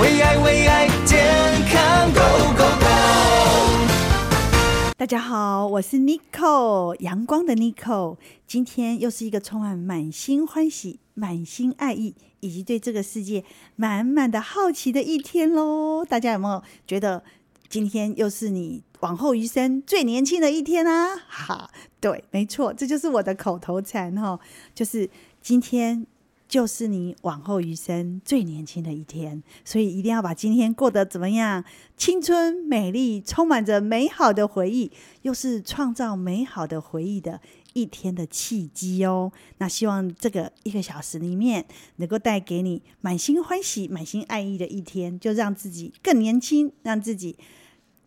为爱为爱健康 Go Go Go！大家好，我是 Nico，阳光的 Nico。今天又是一个充满满心欢喜、满心爱意，以及对这个世界满满的好奇的一天喽。大家有没有觉得今天又是你往后余生最年轻的一天啊？哈，对，没错，这就是我的口头禅哈，就是今天。就是你往后余生最年轻的一天，所以一定要把今天过得怎么样？青春、美丽，充满着美好的回忆，又是创造美好的回忆的一天的契机哦。那希望这个一个小时里面，能够带给你满心欢喜、满心爱意的一天，就让自己更年轻，让自己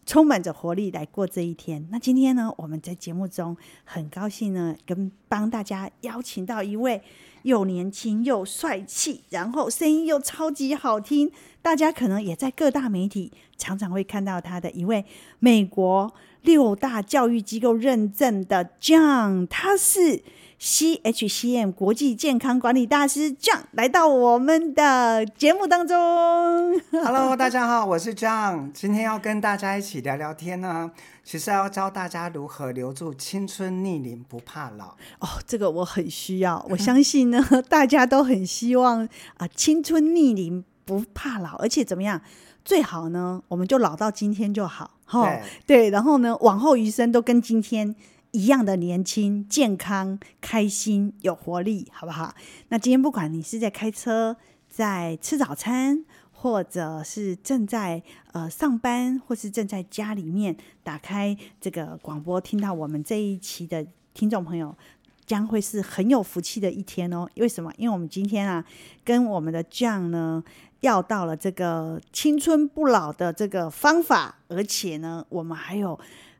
充满着活力来过这一天。那今天呢，我们在节目中很高兴呢，跟帮大家邀请到一位。又年轻又帅气，然后声音又超级好听，大家可能也在各大媒体常常会看到他的一位美国六大教育机构认证的 John，他是 CHCM 国际健康管理大师 John 来到我们的节目当中。Hello，大家好，我是 John，今天要跟大家一起聊聊天呢。其实要教大家如何留住青春逆龄不怕老哦，这个我很需要。我相信呢，大家都很希望啊、呃，青春逆龄不怕老，而且怎么样，最好呢，我们就老到今天就好，哈、哦，对，然后呢，往后余生都跟今天一样的年轻、健康、开心、有活力，好不好？那今天不管你是在开车，在吃早餐。或者是正在呃上班，或是正在家里面打开这个广播，听到我们这一期的听众朋友，将会是很有福气的一天哦。为什么？因为我们今天啊，跟我们的酱呢，要到了这个青春不老的这个方法，而且呢，我们还有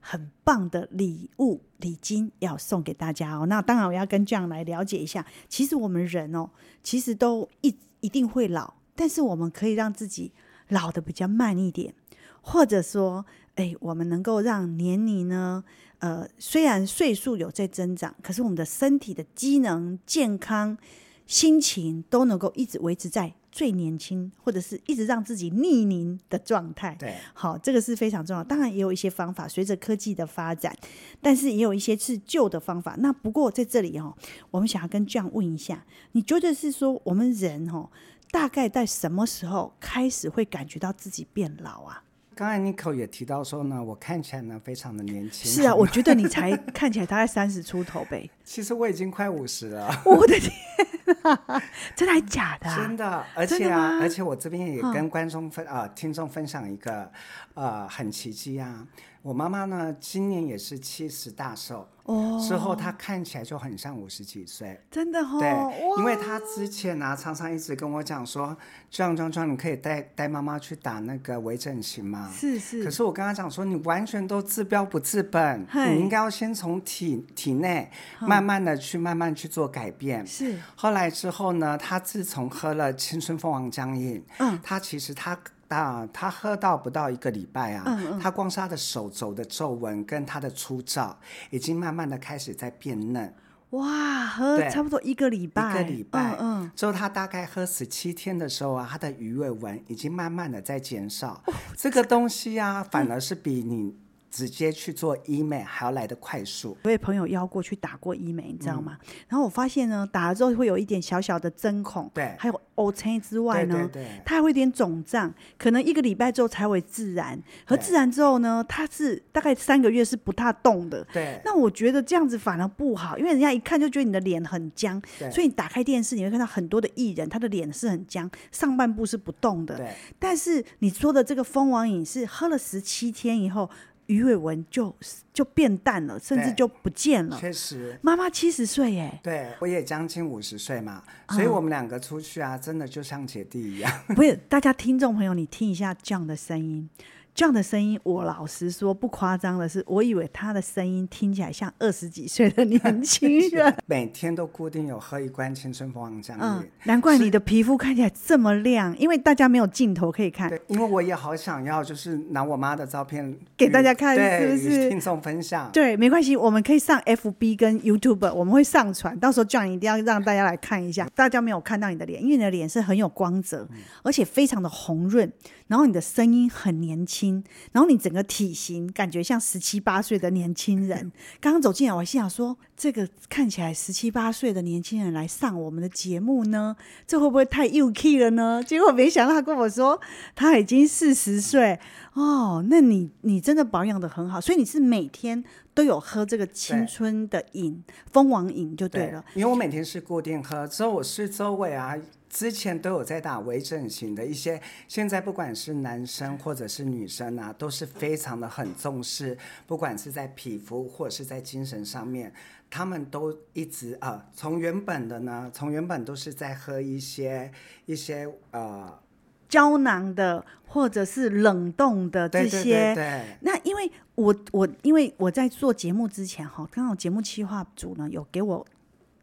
很棒的礼物礼金要送给大家哦。那当然，我要跟这样来了解一下，其实我们人哦，其实都一一定会老。但是我们可以让自己老的比较慢一点，或者说，哎，我们能够让年龄呢，呃，虽然岁数有在增长，可是我们的身体的机能、健康、心情都能够一直维持在最年轻，或者是一直让自己逆龄的状态。对，好，这个是非常重要。当然也有一些方法，随着科技的发展，但是也有一些是旧的方法。那不过在这里哦，我们想要跟 John 问一下，你觉得是说我们人哦？大概在什么时候开始会感觉到自己变老啊？刚才 Nico 也提到说呢，我看起来呢非常的年轻。是啊，我觉得你才 看起来大概三十出头呗。其实我已经快五十了。我的天啊，真的还假的啊？真的，而且啊，而且我这边也跟观众分啊、呃、听众分享一个呃很奇迹啊。我妈妈呢，今年也是七十大寿哦，之后她看起来就很像五十几岁，真的哦。对，因为她之前呢、啊，常常一直跟我讲说，壮壮壮，你可以带带妈妈去打那个微整形吗？是是。可是我跟她讲说，你完全都治标不治本，你应该要先从体体内慢慢的去慢慢去做改变。是。后来之后呢，他自从喝了青春蜂王浆饮，嗯，他其实他。啊，他喝到不到一个礼拜啊，嗯嗯，他光是他的手肘的皱纹跟他的粗糙，已经慢慢的开始在变嫩。哇，喝差不多一个礼拜，一个礼拜，嗯，嗯，之后他大概喝十七天的时候啊，他的鱼尾纹已经慢慢的在减少。哦，这个东西啊，反而是比你。直接去做医美还要来得快速。我有位朋友邀过去打过医美，你知道吗？嗯、然后我发现呢，打了之后会有一点小小的针孔，对，还有凹陷之外呢，对对对，它还会有点肿胀，可能一个礼拜之后才会自然。和自然之后呢，它是大概三个月是不大动的。对。那我觉得这样子反而不好，因为人家一看就觉得你的脸很僵，所以你打开电视你会看到很多的艺人，他的脸是很僵，上半部是不动的。对。但是你说的这个蜂王饮是喝了十七天以后。鱼尾纹就就变淡了，甚至就不见了。确实，妈妈七十岁耶。对，我也将近五十岁嘛，所以我们两个出去啊，真的就像姐弟一样。不是，大家听众朋友，你听一下 John 的声音这样的声音，我老实说不夸张的是，我以为他的声音听起来像二十几岁的年轻人。每天都固定有喝一罐青春蜂王浆液，嗯，难怪你的皮肤看起来这么亮，因为大家没有镜头可以看。对，因为我也好想要，就是拿我妈的照片给大家看，是不是？听众分享。对，没关系，我们可以上 FB 跟 YouTube，我们会上传，到时候 John 一定要让大家来看一下。大家没有看到你的脸，因为你的脸是很有光泽，嗯、而且非常的红润，然后你的声音很年轻，然后你整个体型感觉像十七八岁的年轻人。刚刚走进来，我心想说，这个看起来十七八岁的年轻人来上我们的节目呢，这会不会太幼气了呢？结果没想到他跟我说他已经四十岁哦，那你你真的保养的很好，所以你是每天都有喝这个青春的饮蜂王饮就对了对，因为我每天是固定喝，之后我是周围啊。之前都有在打微整形的一些，现在不管是男生或者是女生啊，都是非常的很重视，不管是在皮肤或者是在精神上面，他们都一直呃，从原本的呢，从原本都是在喝一些一些呃胶囊的或者是冷冻的这些，对对对对，那因为我我因为我在做节目之前哈，刚好节目企划组呢有给我。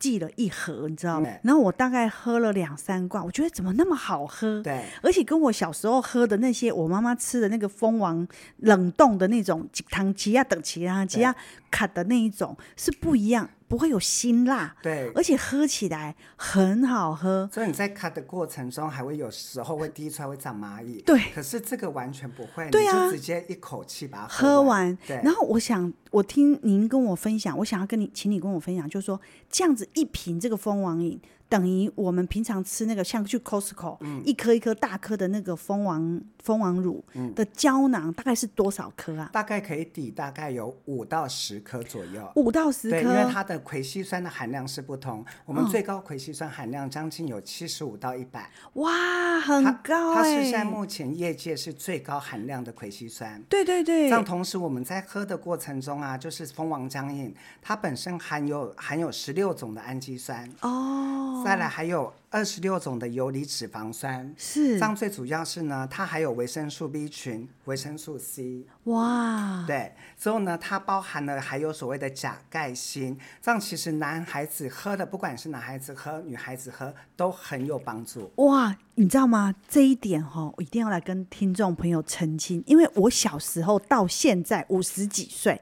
寄了一盒，你知道吗？然后我大概喝了两三罐，我觉得怎么那么好喝？对，而且跟我小时候喝的那些，我妈妈吃的那个蜂王冷冻的那种糖奇亚等奇亚奇亚卡的那一种是不一样。不会有辛辣，对，而且喝起来很好喝。所以你在卡的过程中，还会有时候会滴出来会长蚂蚁，对。可是这个完全不会，对啊，就直接一口气把它喝完。喝完对。然后我想，我听您跟我分享，我想要跟你，请你跟我分享，就是说这样子一瓶这个蜂王饮。等于我们平常吃那个像去 Costco，嗯，一颗一颗大颗的那个蜂王蜂王乳的胶囊，大概是多少颗啊？大概可以抵大概有五到十颗左右。五到十颗，因为它的葵烯酸的含量是不同。我们最高葵烯酸含量将近有七十五到一百。哇，很高欸！它是现在目前业界是最高含量的葵烯酸。对对对。这样同时我们在喝的过程中啊，就是蜂王浆饮，它本身含有含有十六种的氨基酸。哦。再来还有二十六种的游离脂肪酸，是这样最主要是呢，它还有维生素 B 群、维生素 C。哇，对，之后呢，它包含了还有所谓的钾、钙、锌，这样其实男孩子喝的，不管是男孩子喝、女孩子喝，都很有帮助。哇，你知道吗？这一点哈、哦，我一定要来跟听众朋友澄清，因为我小时候到现在五十几岁，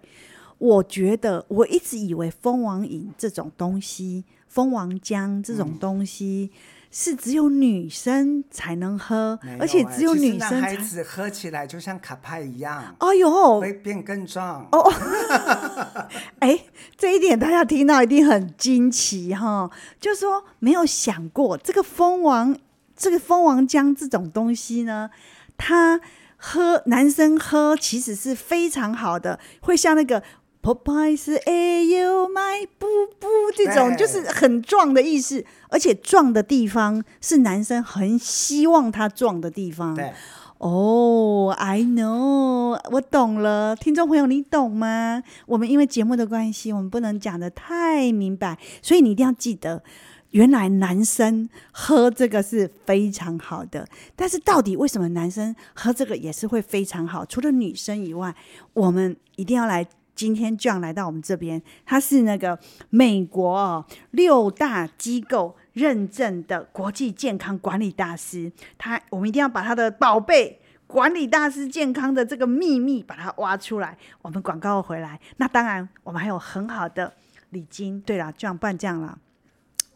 我觉得我一直以为蜂王饮这种东西。蜂王浆这种东西是只有女生才能喝，嗯、而且只有女生孩子喝起来就像卡派一样，哎呦，会变更壮。哦，哎，这一点大家听到一定很惊奇哈，就说没有想过这个蜂王，这个蜂王浆这种东西呢，它喝男生喝其实是非常好的，会像那个。Popeye 是哎呦，my 布布这种就是很壮的意思，而且壮的地方是男生很希望他壮的地方。对，哦、oh,，I know，我懂了，听众朋友，你懂吗？我们因为节目的关系，我们不能讲的太明白，所以你一定要记得，原来男生喝这个是非常好的。但是到底为什么男生喝这个也是会非常好？除了女生以外，我们一定要来。今天 John 来到我们这边，他是那个美国哦六大机构认证的国际健康管理大师。他，我们一定要把他的宝贝管理大师健康的这个秘密把它挖出来。我们广告回来，那当然我们还有很好的礼金。对了，John 办这样了，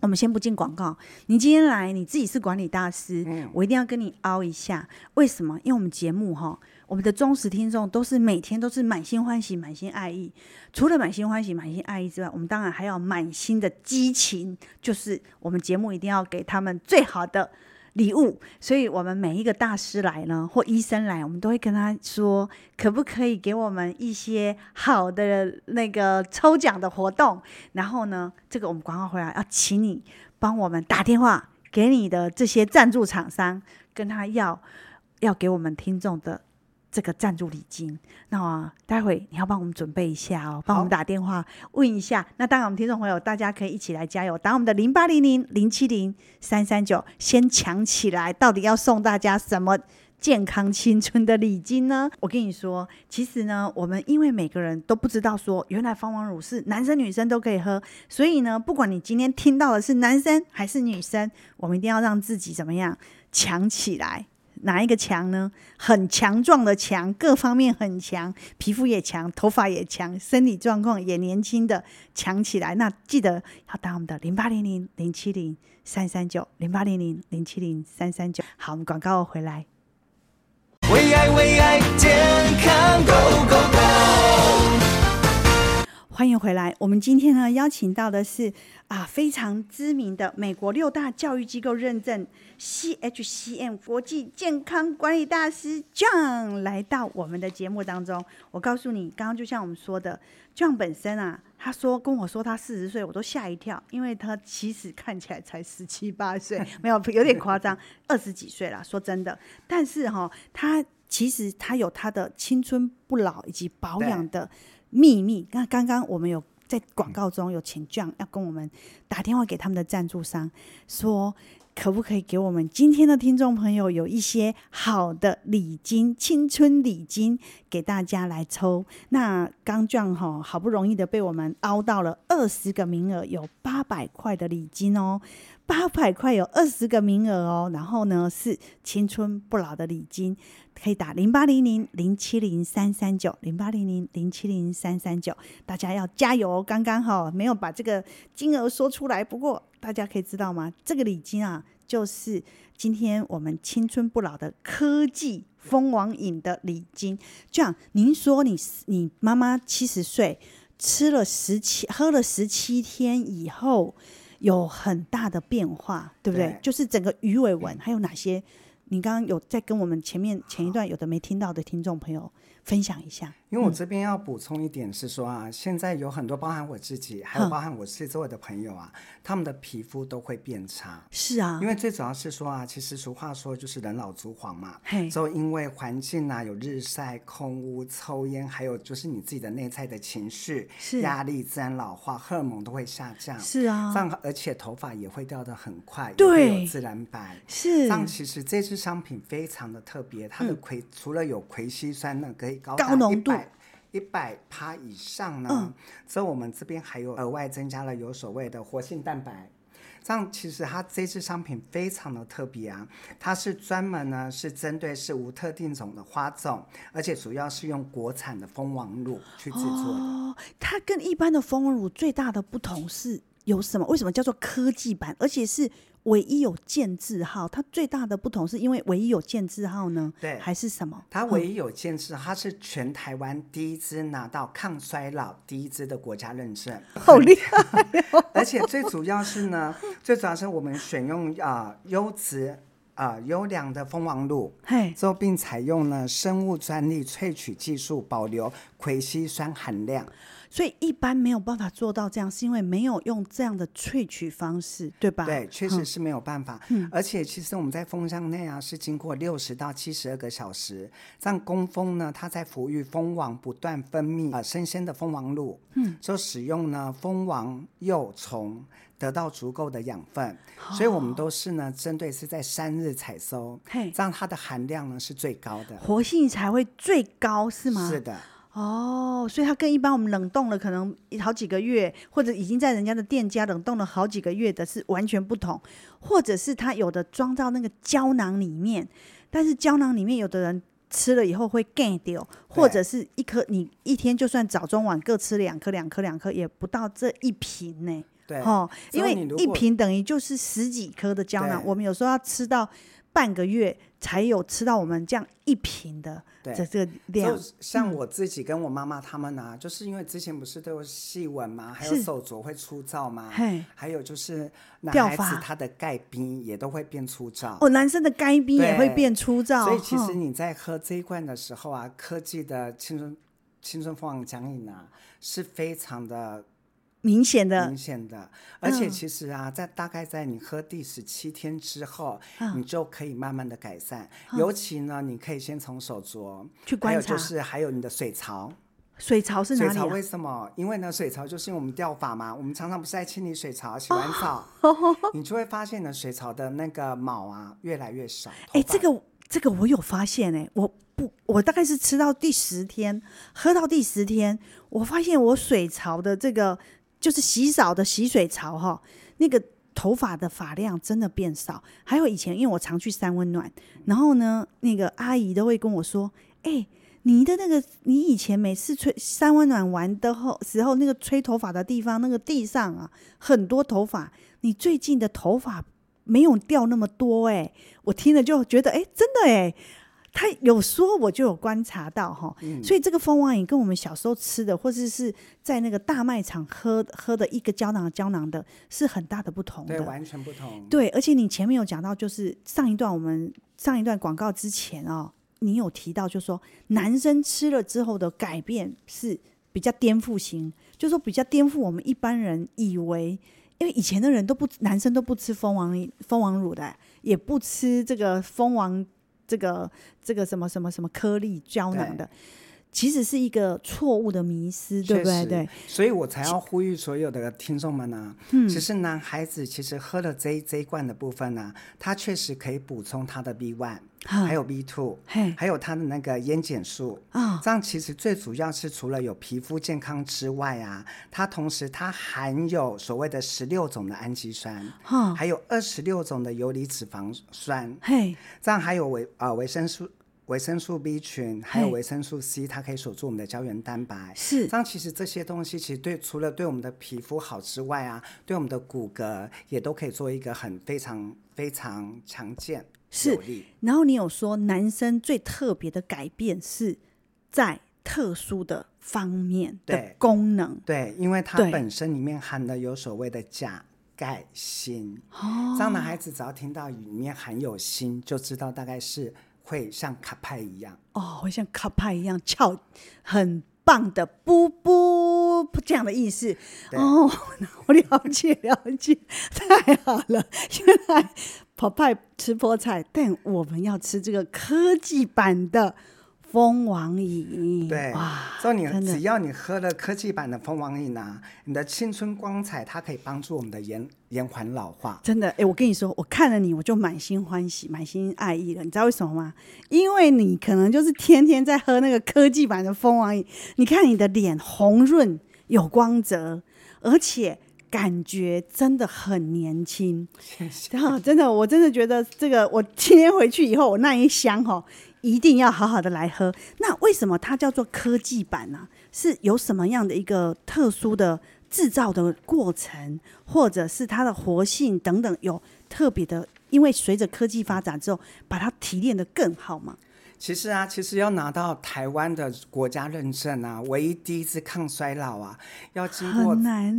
我们先不进广告。你今天来，你自己是管理大师，嗯，我一定要跟你凹一下。为什么？因为我们节目哈。我们的忠实听众都是每天都是满心欢喜、满心爱意。除了满心欢喜、满心爱意之外，我们当然还要满心的激情，就是我们节目一定要给他们最好的礼物。所以，我们每一个大师来呢，或医生来，我们都会跟他说，可不可以给我们一些好的那个抽奖的活动？然后呢，这个我们广告回来要请你帮我们打电话给你的这些赞助厂商，跟他要要给我们听众的。这个赞助礼金，那么待会你要帮我们准备一下哦，帮我们打电话问一下。那当然，我们听众朋友大家可以一起来加油，打我们的零八零零零七零三三九，先抢起来，到底要送大家什么健康青春的礼金呢？我跟你说，其实呢，我们因为每个人都不知道说，原来蜂王乳是男生女生都可以喝，所以呢，不管你今天听到的是男生还是女生，我们一定要让自己怎么样强起来。哪一个强呢？很强壮的强，各方面很强，皮肤也强，头发也强，身体状况也年轻的强起来。那记得要打我们的零八零零零七零三三九零八零零零七零三三九。好，我们广告回来。为爱为爱健康 Go Go Go！欢迎回来。我们今天呢，邀请到的是啊非常知名的美国六大教育机构认证 CHCM 国际健康管理大师 John 来到我们的节目当中。我告诉你，刚刚就像我们说的，John 本身啊，他说跟我说他四十岁，我都吓一跳，因为他其实看起来才十七八岁，没有有点夸张，二十几岁了。说真的，但是哈、哦，他。其实他有他的青春不老以及保养的秘密。那刚刚我们有在广告中有请 John 要跟我们打电话给他们的赞助商，说可不可以给我们今天的听众朋友有一些好的礼金、青春礼金给大家来抽。那刚 John 哈好不容易的被我们凹到了二十个名额，有八百块的礼金哦。八百块有二十个名额哦，然后呢是青春不老的礼金，可以打零八零零零七零三三九零八零零零七零三三九，大家要加油！刚刚好没有把这个金额说出来，不过大家可以知道吗？这个礼金啊，就是今天我们青春不老的科技蜂王饮的礼金。这样，您说你你妈妈七十岁，吃了十七喝了十七天以后。有很大的变化，对不对？对，就是整个鱼尾纹，还有哪些？你刚刚有在跟我们前面前一段有的没听到的听众朋友分享一下。因为我这边要补充一点是说啊，嗯、现在有很多包含我自己，还有包含我四周围的朋友啊，他们的皮肤都会变差。是啊，因为最主要是说啊，其实俗话说就是人老珠黄嘛。嘿，就因为环境啊，有日晒、空污、抽烟，还有就是你自己的内在的情绪、是压力，自然老化，荷尔蒙都会下降。是啊，这样而且头发也会掉得很快，对，有自然白。是，这样其实这支商品非常的特别，它的葵、嗯、除了有葵烯酸呢，可以高达一百。一百趴以上呢，嗯、所以我们这边还有额外增加了有所谓的活性蛋白，这样其实它这支商品非常的特别啊，它是专门呢是针对是无特定种的花种，而且主要是用国产的蜂王乳去制作的。哦，它跟一般的蜂王乳最大的不同是有什么？为什么叫做科技版，而且是？唯一有建字号，它最大的不同是因为唯一有建字号呢？对，还是什么？它唯一有建字号，它是全台湾第一支拿到抗衰老第一支的国家认证，好厉害哦！而且最主要是呢，最主要是我们选用啊优质啊优良的蜂王乳，嘿，之后并采用了生物专利萃取技术，保留葵烯酸含量。所以一般没有办法做到这样，是因为没有用这样的萃取方式，对吧？对，确实是没有办法。嗯，而且其实我们在蜂箱内啊，是经过六十到七十二个小时，让工蜂呢，它在抚育蜂王不断分泌呃新鲜的蜂王露，嗯，就使用呢蜂王幼虫得到足够的养分，哦，所以我们都是呢针对是在三日采收，嘿，这样它的含量呢是最高的，活性才会最高，是吗？是的。哦，所以它跟一般我们冷冻了可能好几个月，或者已经在人家的店家冷冻了好几个月的是完全不同，或者是它有的装到那个胶囊里面，但是胶囊里面有的人吃了以后会干掉，或者是一颗你一天就算早中晚各吃两颗两颗两颗也不到这一瓶呢。对，哦，因为一瓶等于就是十几颗的胶囊，我们有时候要吃到半个月才有吃到我们这样一瓶的。这，这个量，像我自己跟我妈妈他们呢、啊嗯，就是因为之前不是都有细纹嘛，还有手镯会粗糙嘛，还有就是男孩子他的钙冰也都会变粗糙。哦，男生的钙冰也会变粗糙。所以其实你在喝这一罐的时候啊，科技的青春青春蜂王浆饮啊，是非常的。明显的，明显的，而且其实啊，在大概在你喝第十七天之后，你就可以慢慢的改善。尤其呢，你可以先从手镯去观察，还有就是还有你的水槽。水槽是哪里？水槽为什么？因为呢，水槽就是因为我们掉发嘛，我们常常不是在清理水槽、洗完澡，你就会发现呢，水槽的那个毛啊越来越少。哎，这个这个我有发现哎、欸，我不，我大概是吃到第十天，喝到第十天，我发现我水槽的这个就是洗澡的洗水槽哈，那个头发的发量真的变少。还有以前，因为我常去三温暖，然后呢，那个阿姨都会跟我说，哎、你的那个，你以前每次吹三温暖完的后时候，那个吹头发的地方，那个地上啊，很多头发。你最近的头发没有掉那么多哎，我听了就觉得哎，真的哎，他有说我就有观察到哈，嗯、所以这个蜂王饮跟我们小时候吃的，或者是在那个大卖场喝喝的一个胶囊胶囊的，是很大的不同的，对，完全不同。对，而且你前面有讲到，就是上一段我们上一段广告之前哦。你有提到，就是说男生吃了之后的改变是比较颠覆型，就是说比较颠覆我们一般人以为，因为以前的人都不，男生都不吃蜂王蜂王乳的，也不吃这个蜂王这个这个什么什么什么颗粒胶囊的。其实是一个错误的迷失，对不对？对，所以我才要呼吁所有的听众们呢、啊。嗯，其实男孩子其实喝了这这一罐的部分呢、啊，它确实可以补充他的 B one，还有 B two，还有它的那个烟碱素啊。这样其实最主要是除了有皮肤健康之外啊，它同时它含有所谓的十六种的氨基酸，还有二十六种的游离脂肪酸，嘿，这样还有维啊维生素。维生素 B 群，还有维生素 C，它可以锁住我们的胶原蛋白。是，这样其实这些东西其实对除了对我们的皮肤好之外啊，对我们的骨骼也都可以做一个很非常非常强健。是，然后你有说男生最特别的改变是在特殊的方面的功能。对，对，因为它本身里面含的有所谓的钾、钙、锌。哦，这样的孩子只要听到里面含有锌，就知道大概是。会像卡派一样哦，会像卡派一样翘，很棒的布布这样的意思哦。我了解了解，太好了。原来泡派吃菠菜，但我们要吃这个科技版的。蜂王饮，对，所以你只要你喝了科技版的蜂王饮啊，你的青春光彩，它可以帮助我们的延延缓老化。真的，哎，我跟你说，我看了你，我就满心欢喜，满心爱意了。你知道为什么吗？因为你可能就是天天在喝那个科技版的蜂王饮。你看你的脸红润有光泽，而且感觉真的很年轻。谢谢。然后真的，我真的觉得这个，我今天回去以后，我那一箱哈。一定要好好的来喝。那为什么它叫做科技版呢？是有什么样的一个特殊的制造的过程，或者是它的活性等等，有特别的？因为随着科技发展之后，把它提炼得更好吗？其实啊，其实要拿到台湾的国家认证啊，唯一第一次抗衰老啊，要经过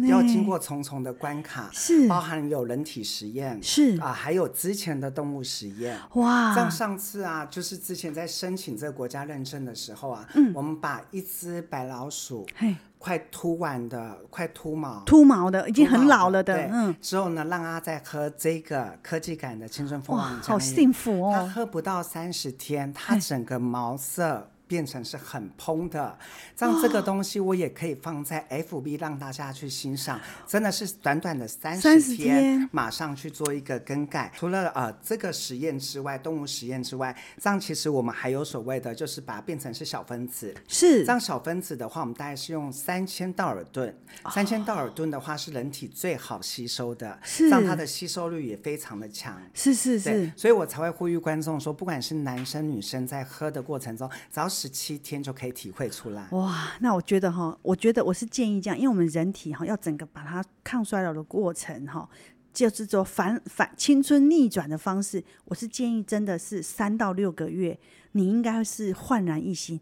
要经过重重的关卡，是包含有人体实验，是啊，还有之前的动物实验。哇！像上次啊，就是之前在申请这个国家认证的时候啊，嗯，我们把一只白老鼠，嘿。快秃完的，快秃毛，秃毛的，已经很老了的，对嗯。之后呢，让他再喝这个科技感的青春蜂王浆，好幸福哦！他喝不到三十天，他整个毛色。变成是很蓬的，这样这个东西我也可以放在 FB 让大家去欣赏，真的是短短的三十天，马上去做一个更改。除了呃这个实验之外，动物实验之外，这样其实我们还有所谓的，就是把它变成是小分子。是。这样小分子的话，我们大概是用三千道尔顿，三千道尔顿的话是人体最好吸收的，是。让它的吸收率也非常的强。是是是，所以我才会呼吁观众说，不管是男生女生在喝的过程中，只要是十七天就可以体会出来哇！那我觉得哈，我觉得我是建议这样，因为我们人体哈要整个把它抗衰老的过程哈，就是说反反青春逆转的方式，我是建议真的是三到六个月，你应该是焕然一新。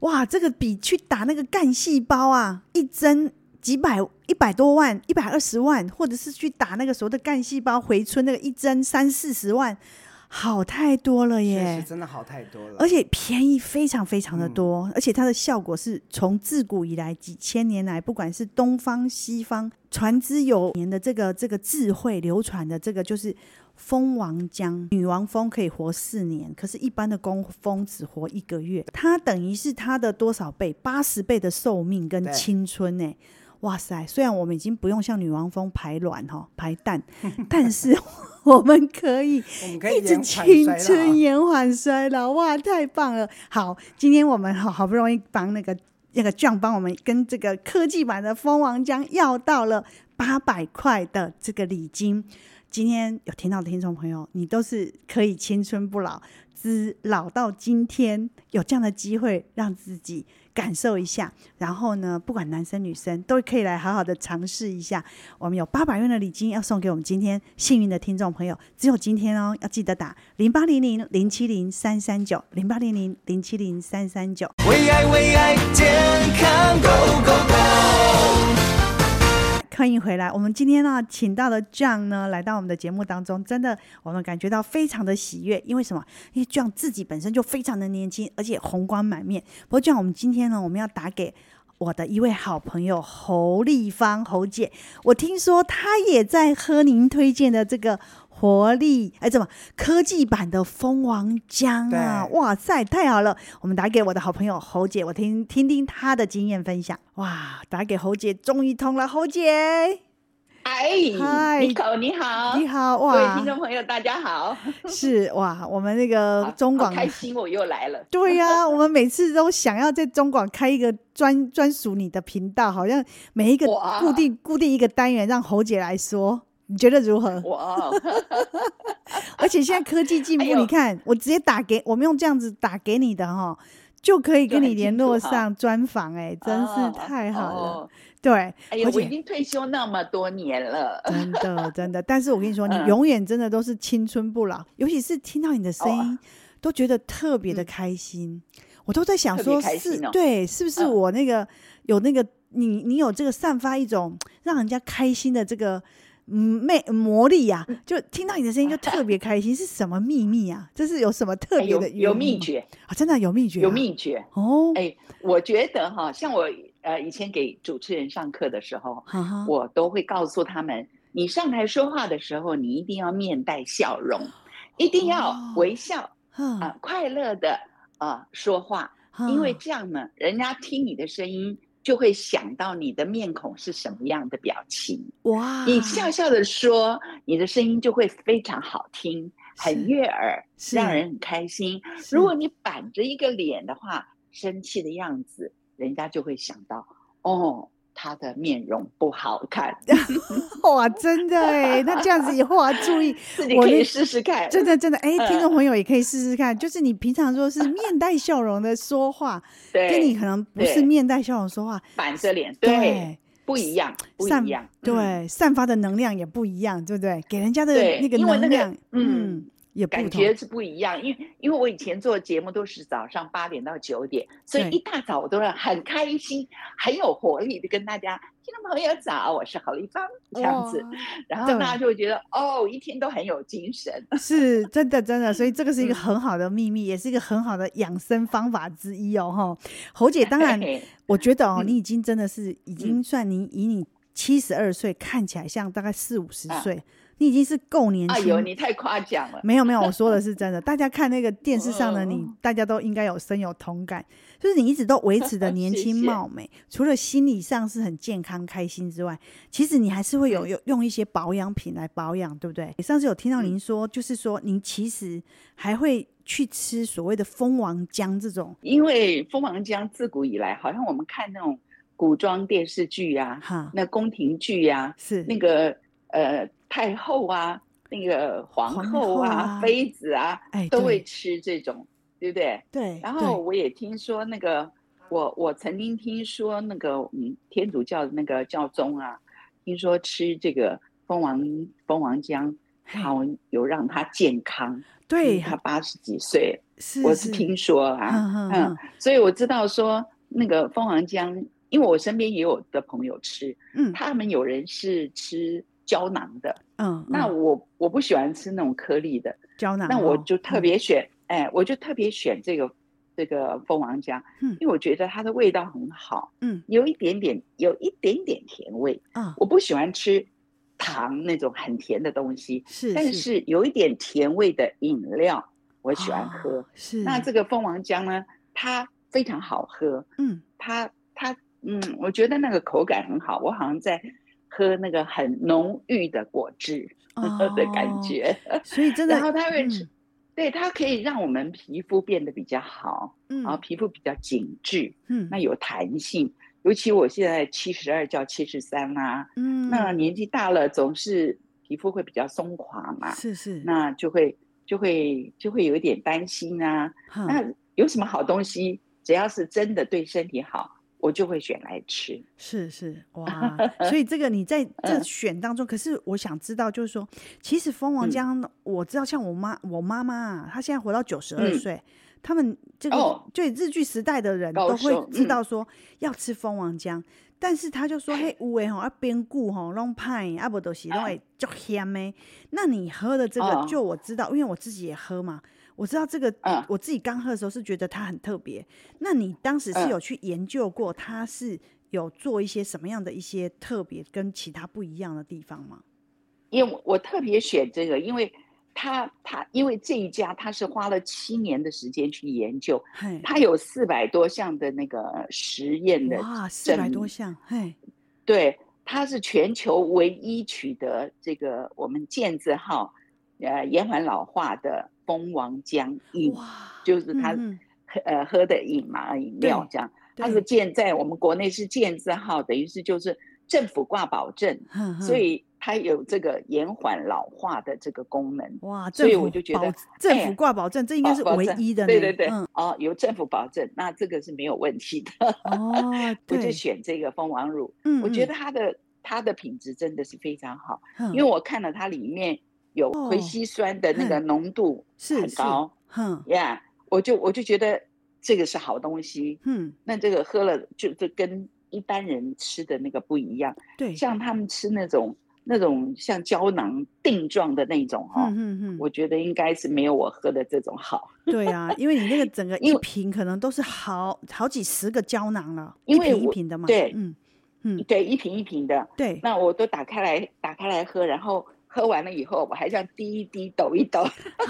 哇，这个比去打那个干细胞啊，一针几百一百多万，一百二十万，或者是去打那个所谓的干细胞回春那个一针三四十万。好太多了耶！是真的好太多了，而且便宜非常非常的多，嗯、而且它的效果是从自古以来几千年来，不管是东方西方传之有年的这个这个智慧流传的这个，就是蜂王浆，女王蜂可以活四年，可是一般的工蜂只活一个月，它等于是它的多少倍？八十倍的寿命跟青春呢？哇塞！虽然我们已经不用像女王蜂排卵哈排蛋，但是我们可以一直青春延缓衰老，哇，太棒了！好，今天我们好好不容易帮那个那个 John 帮我们跟这个科技版的蜂王浆要到了八百块的这个礼金。今天有听到的听众朋友，你都是可以青春不老，只老到今天有这样的机会让自己感受一下。然后呢，不管男生女生都可以来好好的尝试一下。我们有八百元的礼金要送给我们今天幸运的听众朋友，只有今天哦，要记得打零八零零零七零三三九零八零零零七零三三九。为爱为爱健康 Go Go Go。欢迎回来。我们今天呢，请到了 John 呢，来到我们的节目当中，真的，我们感觉到非常的喜悦。因为什么？因为 John 自己本身就非常的年轻，而且红光满面。不过，John，我们今天呢，我们要打给我的一位好朋友侯丽芳，侯姐。我听说她也在喝您推荐的这个。活力哎，怎么科技版的蜂王浆啊？哇塞，太好了！我们打给我的好朋友侯姐，我听听听她的经验分享。哇，打给侯姐，终于通了，侯姐。哎，嗨，你好你好，你好哇！各位听众朋友，大家好。是哇，我们那个中广开心，我又来了。对呀、啊，我们每次都想要在中广开一个专专属你的频道，好像每一个固定固定一个单元，让侯姐来说。你觉得如何？哇！而且现在科技进步，你看，我直接打给我们用这样子打给你的哈，就可以跟你联络上专访，哎，真是太好了。对，哎呀，我已经退休那么多年了，真的真 的。但是我跟你说，你永远真的都是青春不老，尤其是听到你的声音，都觉得特别的开心。我都在想说，是，对，是不是我那个有那个你你有这个散发一种让人家开心的这个。魅魔力呀、啊，就听到你的声音就特别开心，是什么秘密啊？这是有什么特别的有有秘诀啊？真的有秘诀、啊？有秘诀哦！哎，我觉得哈，像我呃以前给主持人上课的时候，我都会告诉他们，你上台说话的时候，你一定要面带笑容，一定要微笑啊、哦呃，快乐的啊、呃、说话，因为这样呢，人家听你的声音。就会想到你的面孔是什么样的表情哇！你笑笑的说，你的声音就会非常好听，很悦耳，让人很开心。如果你板着一个脸的话，生气的样子，人家就会想到哦。他的面容不好看，哇，真的哎，那这样子以后要注意，自己可以试试看，真的真的，哎，听众朋友也可以试试看，就是你平常说是面带笑容的说话，跟你可能不是面带笑容说话，板着脸，对，不一样，不一样，对，散发的能量也不一样，对不对？给人家的那个能量，嗯。也感觉是不一样，因为因为我以前做节目都是早上八点到九点，所以一大早我都是很开心、很有活力的跟大家听众朋友早，我是侯丽芳这样子，然后大家就会觉得哦，一天都很有精神，是真的真的，所以这个是一个很好的秘密，也是一个很好的养生方法之一哦哈。侯姐，当然 我觉得哦，你已经真的是已经算你以你七十二岁看起来像大概四五十岁。你已经是够年轻，哎呦，你太夸奖了。没有没有，我说的是真的。大家看那个电视上的你，大家都应该有深有同感，就是你一直都维持的年轻 貌美，谢谢。除了心理上是很健康开心之外，其实你还是会有有用一些保养品来保养，对不对？上次有听到您说，就是说您其实还会去吃所谓的蜂王浆这种，因为蜂王浆自古以来，好像我们看那种古装电视剧呀、啊，那宫廷剧呀、啊，是那个呃。太后啊，那个皇后啊，啊妃子啊，哎，都会吃这种，对不对？对。然后我也听说那个，我我曾经听说那个，嗯，天主教的那个教宗啊，听说吃这个蜂王蜂王浆，好有让他健康。对，他八十几岁，是我是听说啊，嗯，嗯，所以我知道说那个蜂王浆，因为我身边也有的朋友吃，嗯，他们有人是吃。胶囊的，嗯，那我、嗯、我不喜欢吃那种颗粒的。胶囊，那我就特别选，嗯、哎，我就特别选这个这个蜂王浆，嗯，因为我觉得它的味道很好，嗯，有一点点有一点点甜味，嗯，我不喜欢吃糖那种很甜的东西，是，但是有一点甜味的饮料我喜欢喝，哦、是，那这个蜂王浆呢，它非常好喝，嗯，它它嗯，我觉得那个口感很好，我好像在喝那个很浓郁的果汁 的感觉，哦、所以真的，然后它会、嗯，对，它可以让我们皮肤变得比较好，嗯，然后皮肤比较紧致，嗯，那有弹性，尤其我现在七十二叫七十三啦，嗯，那年纪大了总是皮肤会比较松垮嘛，是是，那就会就会就会有一点担心啊，嗯、那有什么好东西？只要是真的对身体好，我就会选来吃。是是哇，所以这个你在这选当中，可是我想知道，就是说，其实蜂王浆，嗯，我知道，像我妈，我妈妈啊，她现在活到九十二岁，他们这个对日剧时代的人都会知道说要吃蜂王浆，嗯，但是他就说，嘿，有诶吼，啊边固吼，弄派啊不都是弄会 足咸诶。那你喝的这个，就我知道，因为我自己也喝嘛。我知道这个，嗯、我自己刚喝的时候是觉得它很特别。那你当时是有去研究过，它是有做一些什么样的一些特别跟其他不一样的地方吗？因为我特别选这个，因为它它因为这一家它是花了七年的时间去研究，它有四百多项的那个实验的哇，四百多项，嘿，对，它是全球唯一取得这个我们健字号，呃，延缓老化的。蜂王浆饮，就是他喝、嗯、呃喝的饮嘛，饮料这样。它是建在我们国内是建字号，等于是就是政府挂保证，所以它有这个延缓老化的这个功能。哇，所以我就觉得政府挂保证、哎，这应该是唯一的。对对对，嗯、哦，有政府保证，那这个是没有问题的。哦，我就选这个蜂王乳。嗯，我觉得它的它的品质真的是非常好，因为我看了它里面。有葵烯酸的那个浓度很高，嗯呀，我就我就觉得这个是好东西，嗯，那这个喝了就就跟一般人吃的那个不一样，对，像他们吃那种那种像胶囊定状的那种哈，嗯嗯，我觉得应该是没有我喝的这种好，对啊，因为你那个整个 一瓶可能都是好好几十个胶囊了，因为一瓶一瓶的嘛，对，嗯嗯，对，一瓶一瓶的，对，那我都打开来打开来喝，然后。喝完了以后，我还这样滴一滴、抖一抖，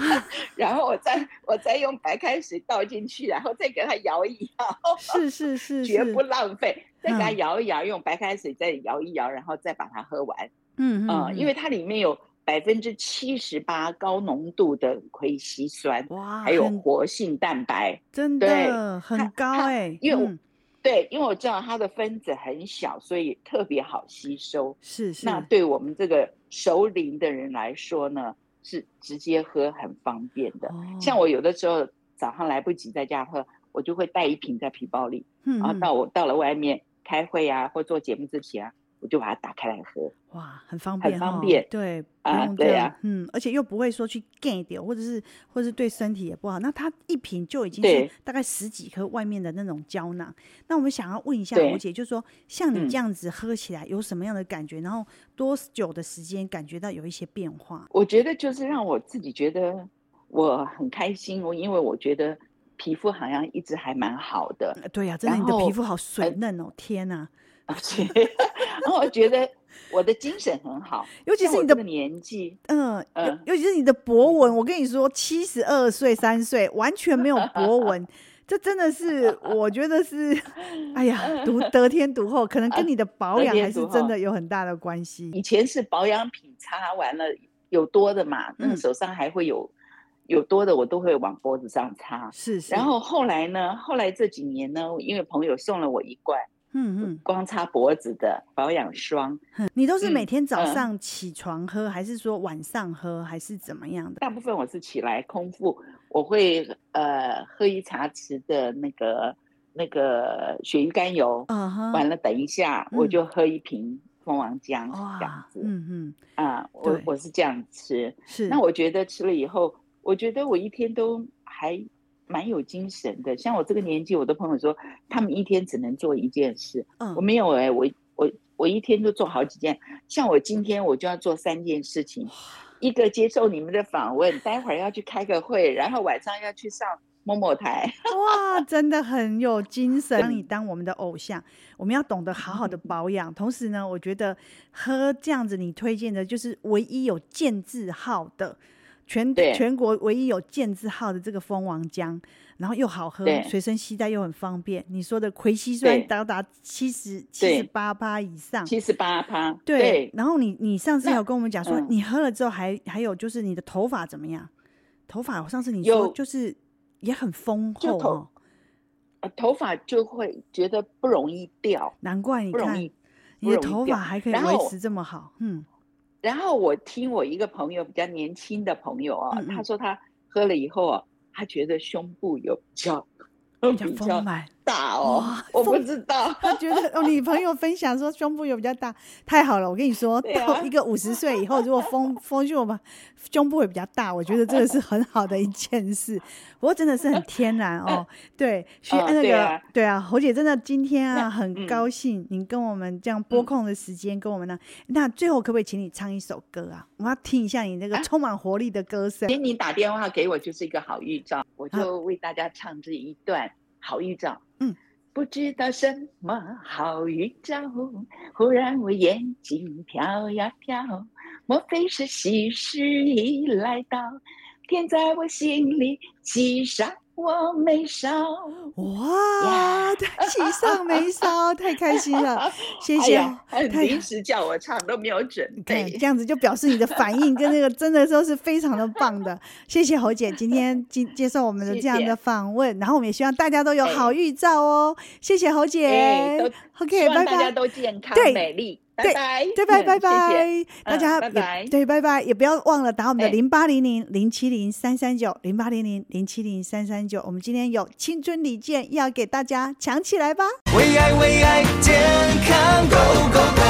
然后我再我再用白开水倒进去，然后再给它摇一摇。是是是，绝不浪费。再给它摇一摇，用白开水再摇一摇，然后再把它喝完。嗯嗯，因为它里面有百分之七十八高浓度的葵烯酸，哇，还有活性蛋白，真的很高哎、欸。因为我、嗯、对，因为我知道它的分子很小，所以特别好吸收。是是，那对我们这个。熟龄的人来说呢，是直接喝很方便的。哦。像我有的时候早上来不及在家喝，我就会带一瓶在皮包里，嗯嗯，然后到我到了外面开会啊，或做节目之前啊。我就把它打开来喝，哇，很方便，很方便，对啊，对呀、啊，嗯，而且又不会说去干掉，或者是，或者是对身体也不好。那它一瓶就已经是大概十几颗外面的那种胶囊。那我们想要问一下吴姐，就是说像你这样子喝起来有什么样的感觉？嗯、然后多久的时间感觉到有一些变化？我觉得就是让我自己觉得我很开心，我因为我觉得皮肤好像一直还蛮好的。对呀、啊，真的，你的皮肤好水嫩哦，天哪！然后我觉得我的精神很好，尤其是你的年纪，嗯嗯，尤其是你的博文。我跟你说，七十二岁三岁完全没有博文，这真的是我觉得是，哎呀，独 得天独厚，可能跟你的保养还是真的有很大的关系。以前是保养品擦完了有多的嘛，那个手上还会有有多的，我都会往脖子上擦。是是。然后后来呢，后来这几年呢，因为朋友送了我一罐。嗯嗯，光擦脖子的保养霜，你都是每天早上起床喝，嗯、还是说晚上喝，还是怎么样的？大部分我是起来空腹，我会呃喝一茶匙的那个那个鳕鱼肝油，完了等一下我就喝一瓶蜂王浆，这样子，嗯嗯，啊，我我是这样吃，是，那我觉得吃了以后，我觉得我一天都还。蛮有精神的，像我这个年纪，我的朋友说他们一天只能做一件事，嗯、我没有哎、欸，我我我一天就做好几件，像我今天我就要做三件事情，一个接受你们的访问，待会儿要去开个会，然后晚上要去上某某台，哇，真的很有精神，让你当我们的偶像，我们要懂得好好的保养，嗯、同时呢，我觉得喝这样子你推荐的就是唯一有健字号的。全全国唯一有健字号的这个蜂王浆，然后又好喝，随身携带又很方便。你说的葵烯酸达达七十七十八趴以上，七十八趴。对，然后你你上次有跟我们讲说，你喝了之后还还有就是你的头发怎么样？头发，上次你说就是也很丰厚哦。头发就会觉得不容易掉，难怪你看你的头发还可以维持这么好。嗯，然后我听我一个朋友比较年轻的朋友啊，他说他喝了以后啊，他觉得胸部有比较比较丰满。大哦，我不知道。他觉得哦，你朋友分享说胸部有比较大，太好了。我跟你说，到一个五十岁以后，如果丰丰胸吧，胸部会比较大，我觉得这个是很好的一件事。不过真的是很天然哦。对，所以那个对啊，侯姐真的今天啊很高兴，您跟我们这样拨空的时间跟我们呢。那最后可不可以请你唱一首歌啊？我要听一下你那个充满活力的歌声。请你打电话给我就是一个好预兆，我就为大家唱这一段好预兆。不知道什么好预兆，忽然我眼睛飘呀飘，莫非是喜事已来到？甜在我心里，喜上我眉梢。哇，喜上眉梢，太开心了！谢谢。临时叫我唱都没有准这样子就表示你的反应跟那个真的都是非常的棒的。谢谢侯姐今天接接受我们的这样的访问，然后我们也希望大家都有好预兆哦。谢谢侯姐，OK，拜拜。大家都健康美丽。对，拜拜拜拜，大家拜拜，对，拜拜，也不要忘了打我们的零八零零零七零三三九零八零零零七零三三九，我们今天有青春礼券要给大家抢起来吧！为爱为爱健康 Go Go Go！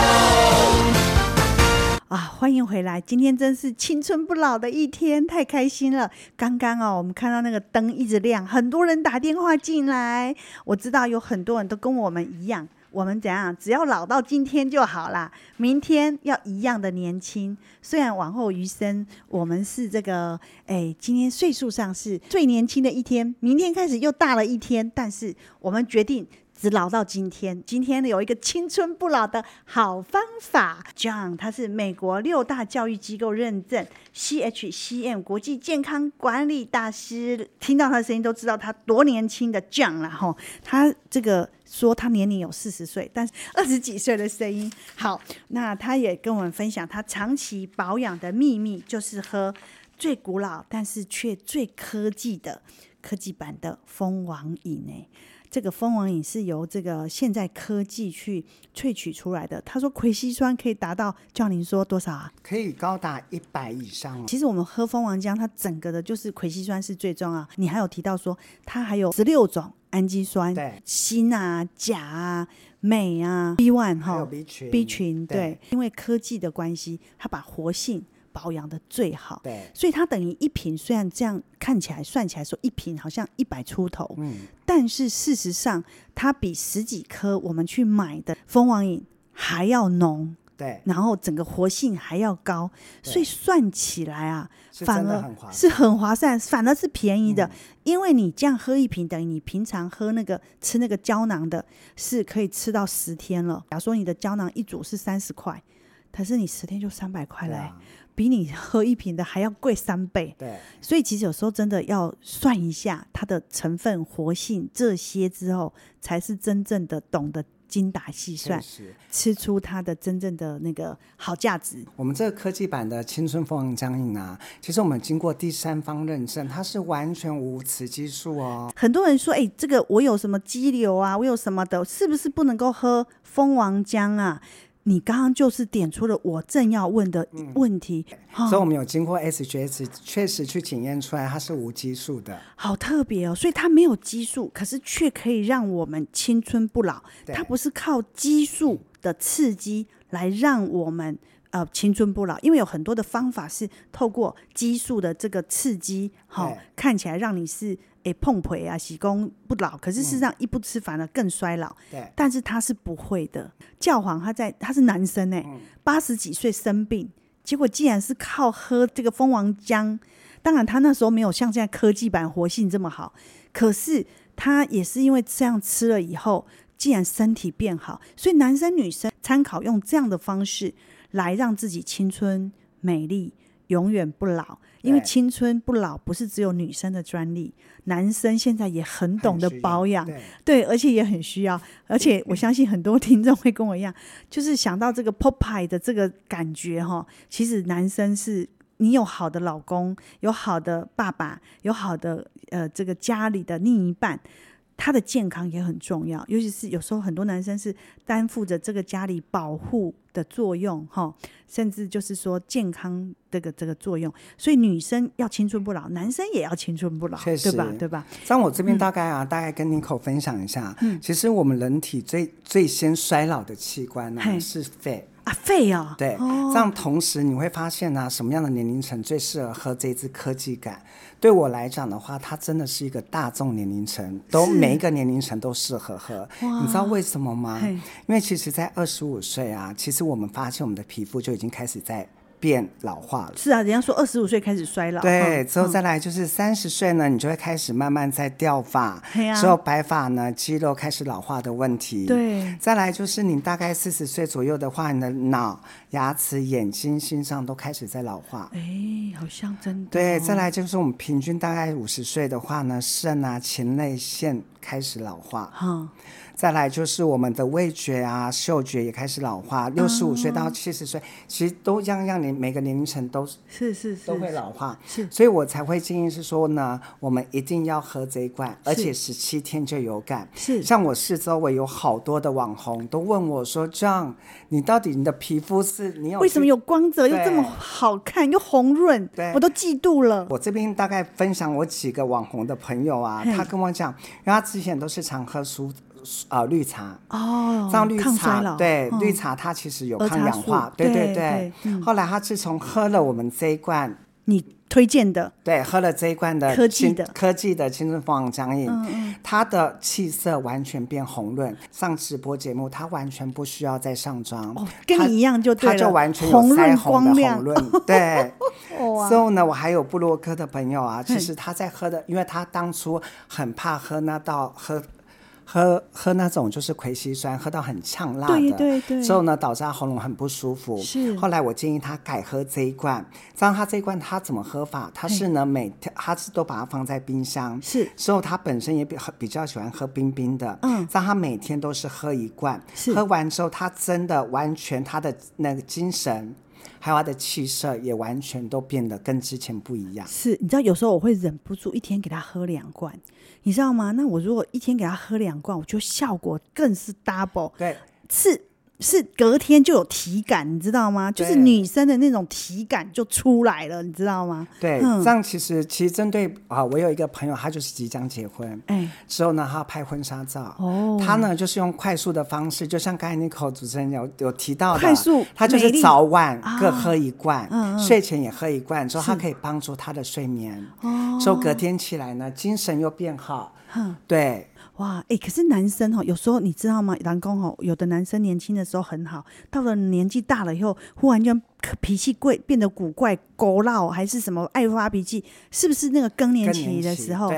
啊，欢迎回来，今天真是青春不老的一天，太开心了。刚刚哦，我们看到那个灯一直亮，很多人打电话进来，我知道有很多人都跟我们一样。我们怎样？只要老到今天就好啦。明天要一样的年轻。虽然往后余生，我们是这个，哎，今天岁数上是最年轻的一天，明天开始又大了一天。但是我们决定只老到今天。今天呢有一个青春不老的好方法。John，他是美国六大教育机构认证 CHCM 国际健康管理大师。听到他的声音都知道他多年轻的 John 了哈。他这个。说他年龄有四十岁，但是 二十几岁的声音。好，那他也跟我们分享他长期保养的秘密，就是喝最古老但是却最科技的科技版的蜂王饮。诶，这个蜂王饮是由这个现在科技去萃取出来的。他说葵烯酸可以达到，叫您说多少啊？可以高达一百以上。其实我们喝蜂王浆，它整个的就是葵烯酸是最重要。你还有提到说，它还有十六种。氨基酸、锌啊、钾啊、镁啊、B one 哈、B 群、B 群，对，对。因为科技的关系，它把活性保养的最好，对，所以它等于一瓶，虽然这样看起来算起来说一瓶好像一百出头，嗯，但是事实上它比十几颗我们去买的蜂王饮还要浓。对，然后整个活性还要高，所以算起来啊，反而是很划算，反而是便宜的。因为你这样喝一瓶，等于你平常喝那个吃那个胶囊的，是可以吃到十天了。假如说你的胶囊一组是三十块，可是你十天就三百块嘞，比你喝一瓶的还要贵三倍。对，所以其实有时候真的要算一下它的成分、活性这些之后，才是真正的懂得。精打细算，吃出它的真正的那个好价值。我们这个科技版的青春蜂王浆饮啊，其实我们经过第三方认证，它是完全无雌激素哦。很多人说，哎，这个我有什么肌瘤啊，我有什么的，是不是不能够喝蜂王浆啊？你刚刚就是点出了我正要问的问题，嗯哦、所以我们有经过 SGS 确实去检验出来它是无激素的，好特别哦。所以它没有激素，可是却可以让我们青春不老。它不是靠激素的刺激来让我们呃青春不老，因为有很多的方法是透过激素的这个刺激，好、哦、看起来让你是。诶，碰腿啊，喜功不老，可是事实上一不吃反而更衰老。对、嗯，但是他是不会的。教皇他在，他是男生哎，八十、嗯、几岁生病，结果竟然是靠喝这个蜂王浆。当然他那时候没有像现在科技版活性这么好，可是他也是因为这样吃了以后，既然身体变好。所以男生女生参考用这样的方式来让自己青春美丽。永远不老，因为青春不老不是只有女生的专利，男生现在也很懂得保养，对，对，而且也很需要。而且 我相信很多听众会跟我一样，就是想到这个 Popeye 的这个感觉哈，其实男生是你有好的老公，有好的爸爸，有好的呃这个家里的另一半。他的健康也很重要，尤其是有时候很多男生是担负着这个家里保护的作用，哈，甚至就是说健康这个这个作用。所以女生要青春不老，男生也要青春不老，对吧？对吧？像我这边大概啊，嗯、大概跟 Nico 分享一下，嗯，其实我们人体最最先衰老的器官呢、啊、是肺。啊，肺哦，对，哦、这样同时你会发现呢、啊，什么样的年龄层最适合喝这支科技感？对我来讲的话，它真的是一个大众年龄层，都每一个年龄层都适合喝。你知道为什么吗？因为其实，在二十五岁啊，其实我们发现我们的皮肤就已经开始在。变老化了，是啊，人家说二十五岁开始衰老，对，之后再来就是三十岁呢，你就会开始慢慢在掉发，之后白发呢，肌肉开始老化的问题，对，再来就是你大概四十岁左右的话，你的脑、牙齿、眼睛、心脏都开始在老化，哎，好像真的，对，再来就是我们平均大概五十岁的话呢，肾啊、前列腺开始老化，哈。再来就是我们的味觉啊、嗅觉也开始老化，六十五岁到七十岁，其实都样样年每个年龄层都是是是都会老化，是，所以我才会建议是说呢，我们一定要喝这一罐，而且十七天就有感。是，像我四周围有好多的网红都问我说：“John，你到底你的皮肤是你有为什么有光泽又这么好看又红润？对，我都嫉妒了。”我这边大概分享我几个网红的朋友啊，他跟我讲，因为他之前都是常喝苏。啊、呃，绿茶哦，这样绿茶对、嗯、绿茶它其实有抗氧化，对对对。后来他自从喝了我们这一罐，你推荐的，对，喝了这一罐的科技的科技的青春凤凰浆饮，他的气色完全变红润。上直播节目，他完全不需要再上妆，哦，跟你一样就，他就完全有腮红的红润，对。哦、之后呢，我还有布洛克的朋友啊，其实他在喝的，因为他当初很怕喝那道喝。喝喝那种就是葵西酸，喝到很呛辣的，对对对，之后呢，导致他喉咙很不舒服。是，后来我建议他改喝这一罐。这样他这一罐他怎么喝法？他是呢每天他是都把它放在冰箱，是。之后他本身也比比较喜欢喝冰冰的，嗯。让他每天都是喝一罐，是。喝完之后，他真的完全他的那个精神，还有他的气色也完全都变得跟之前不一样。是，你知道有时候我会忍不住一天给他喝两罐。你知道吗？那我如果一天给他喝两罐，我觉得效果更是 double。对，是是隔天就有体感，你知道吗？就是女生的那种体感就出来了，你知道吗？对，嗯、这样其实其实针对啊，我有一个朋友，他就是即将结婚，哎，之后呢，他要拍婚纱照，哦，他呢就是用快速的方式，就像刚才 Nico 主持人有有提到的，快速，他就是早晚各喝一罐，啊、睡前也喝一罐，之后他可以帮助他的睡眠，哦，之后隔天起来呢，精神又变好，嗯，对。哇，哎、欸，可是男生哈，有时候你知道吗？男工哈，有的男生年轻的时候很好，到了年纪大了以后，忽然间脾气贵，变得古怪、勾闹，还是什么爱发脾气，是不是那个更年期的时候，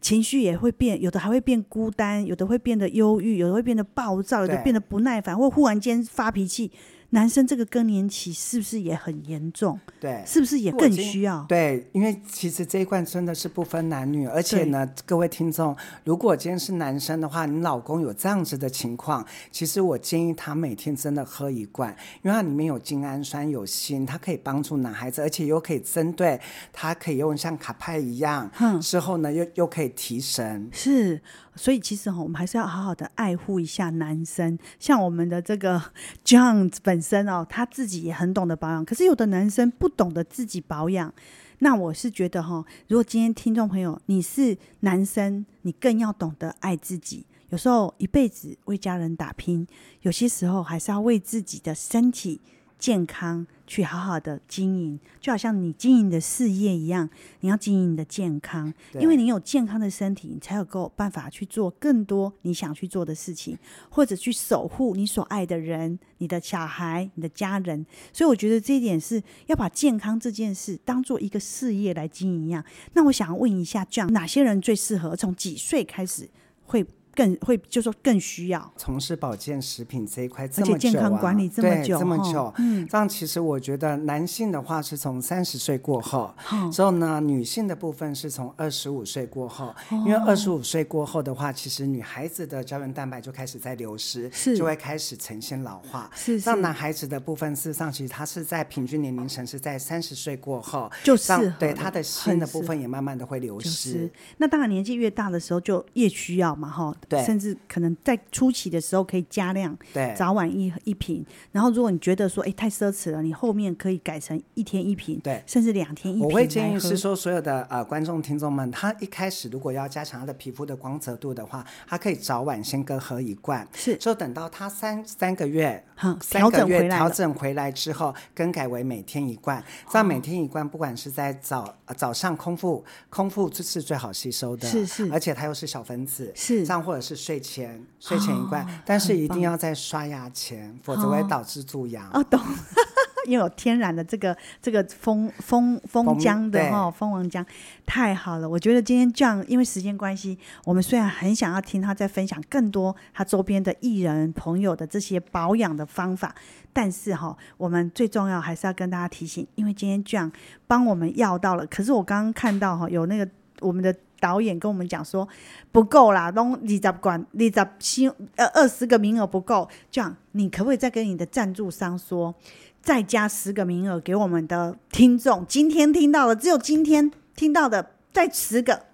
情绪也会变？有的还会变孤单，有的会变得忧郁，有的会变得暴躁，有的变得不耐烦，或忽然间发脾气。男生这个更年期是不是也很严重？对，是不是也更需要？对，因为其实这一罐真的是不分男女，而且呢，各位听众，如果今天是男生的话，你老公有这样子的情况，其实我建议他每天真的喝一罐，因为它里面有精氨酸、有锌，它可以帮助男孩子，而且又可以针对，他可以用像卡派一样，嗯，之后呢又又可以提神。是。所以其实哈，我们还是要好好的爱护一下男生。像我们的这个 John 本身哦，他自己也很懂得保养。可是有的男生不懂得自己保养，那我是觉得哈，如果今天听众朋友你是男生，你更要懂得爱自己。有时候一辈子为家人打拼，有些时候还是要为自己的身体健康去好好的经营，就好像你经营的事业一样，你要经营你的健康，因为你有健康的身体，你才有够办法去做更多你想去做的事情，或者去守护你所爱的人、你的小孩、你的家人。所以我觉得这一点是要把健康这件事当做一个事业来经营一样。那我想要问一下，这样哪些人最适合从几岁开始会更会，就说更需要从事保健食品这一块，而且健康管理这么久，这么久，嗯，这样其实我觉得男性的话是从三十岁过后，之后呢，女性的部分是从二十五岁过后，因为二十五岁过后的话，其实女孩子的胶原蛋白就开始在流失，是就会开始呈现老化，是。让男孩子的部分，事实上其实他是在平均年龄层是在三十岁过后，就是对他的心的部分也慢慢的会流失。那当然年纪越大的时候就越需要嘛，哈。对，甚至可能在初期的时候可以加量，对，早晚一一瓶。然后如果你觉得说，哎，太奢侈了，你后面可以改成一天一瓶，对，甚至两天一瓶。我会建议是说，所有的呃观众听众们，他一开始如果要加强他的皮肤的光泽度的话，他可以早晚先各喝一罐，是，就等到他三三个月，嗯，三个月调整回来之后，更改为每天一罐。这样每天一罐，不管是在早早上空腹，空腹这是最好吸收的，是是，而且它又是小分子，是。这样或者。是睡前睡前一罐，哦、但是一定要在刷牙前，否则会导致蛀牙。哦，懂，因为有天然的这个这个蜂蜂蜂浆的哦，蜂王浆太好了。我觉得今天这样，因为时间关系，我们虽然很想要听他在分享更多他周边的艺人朋友的这些保养的方法，但是哈，我们最重要还是要跟大家提醒，因为今天这样帮我们要到了。可是我刚刚看到哈，有那个我们的。导演跟我们讲说不够啦，都二十罐，二十新呃二十个名额不够，这样你可不可以再跟你的赞助商说，再加十个名额给我们的听众？今天听到的只有今天听到的，再十个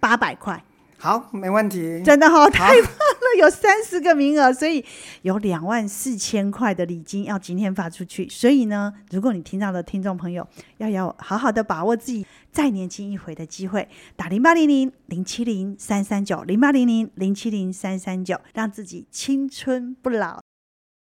八百块。好，没问题。真的好，太棒了，有三十个名额，所以有两万四千块的礼金要今天发出去。所以呢，如果你听到的听众朋友要要好好的把握自己再年轻一回的机会，打零八零零零七零三三九零八零零零七零三三九，让自己青春不老。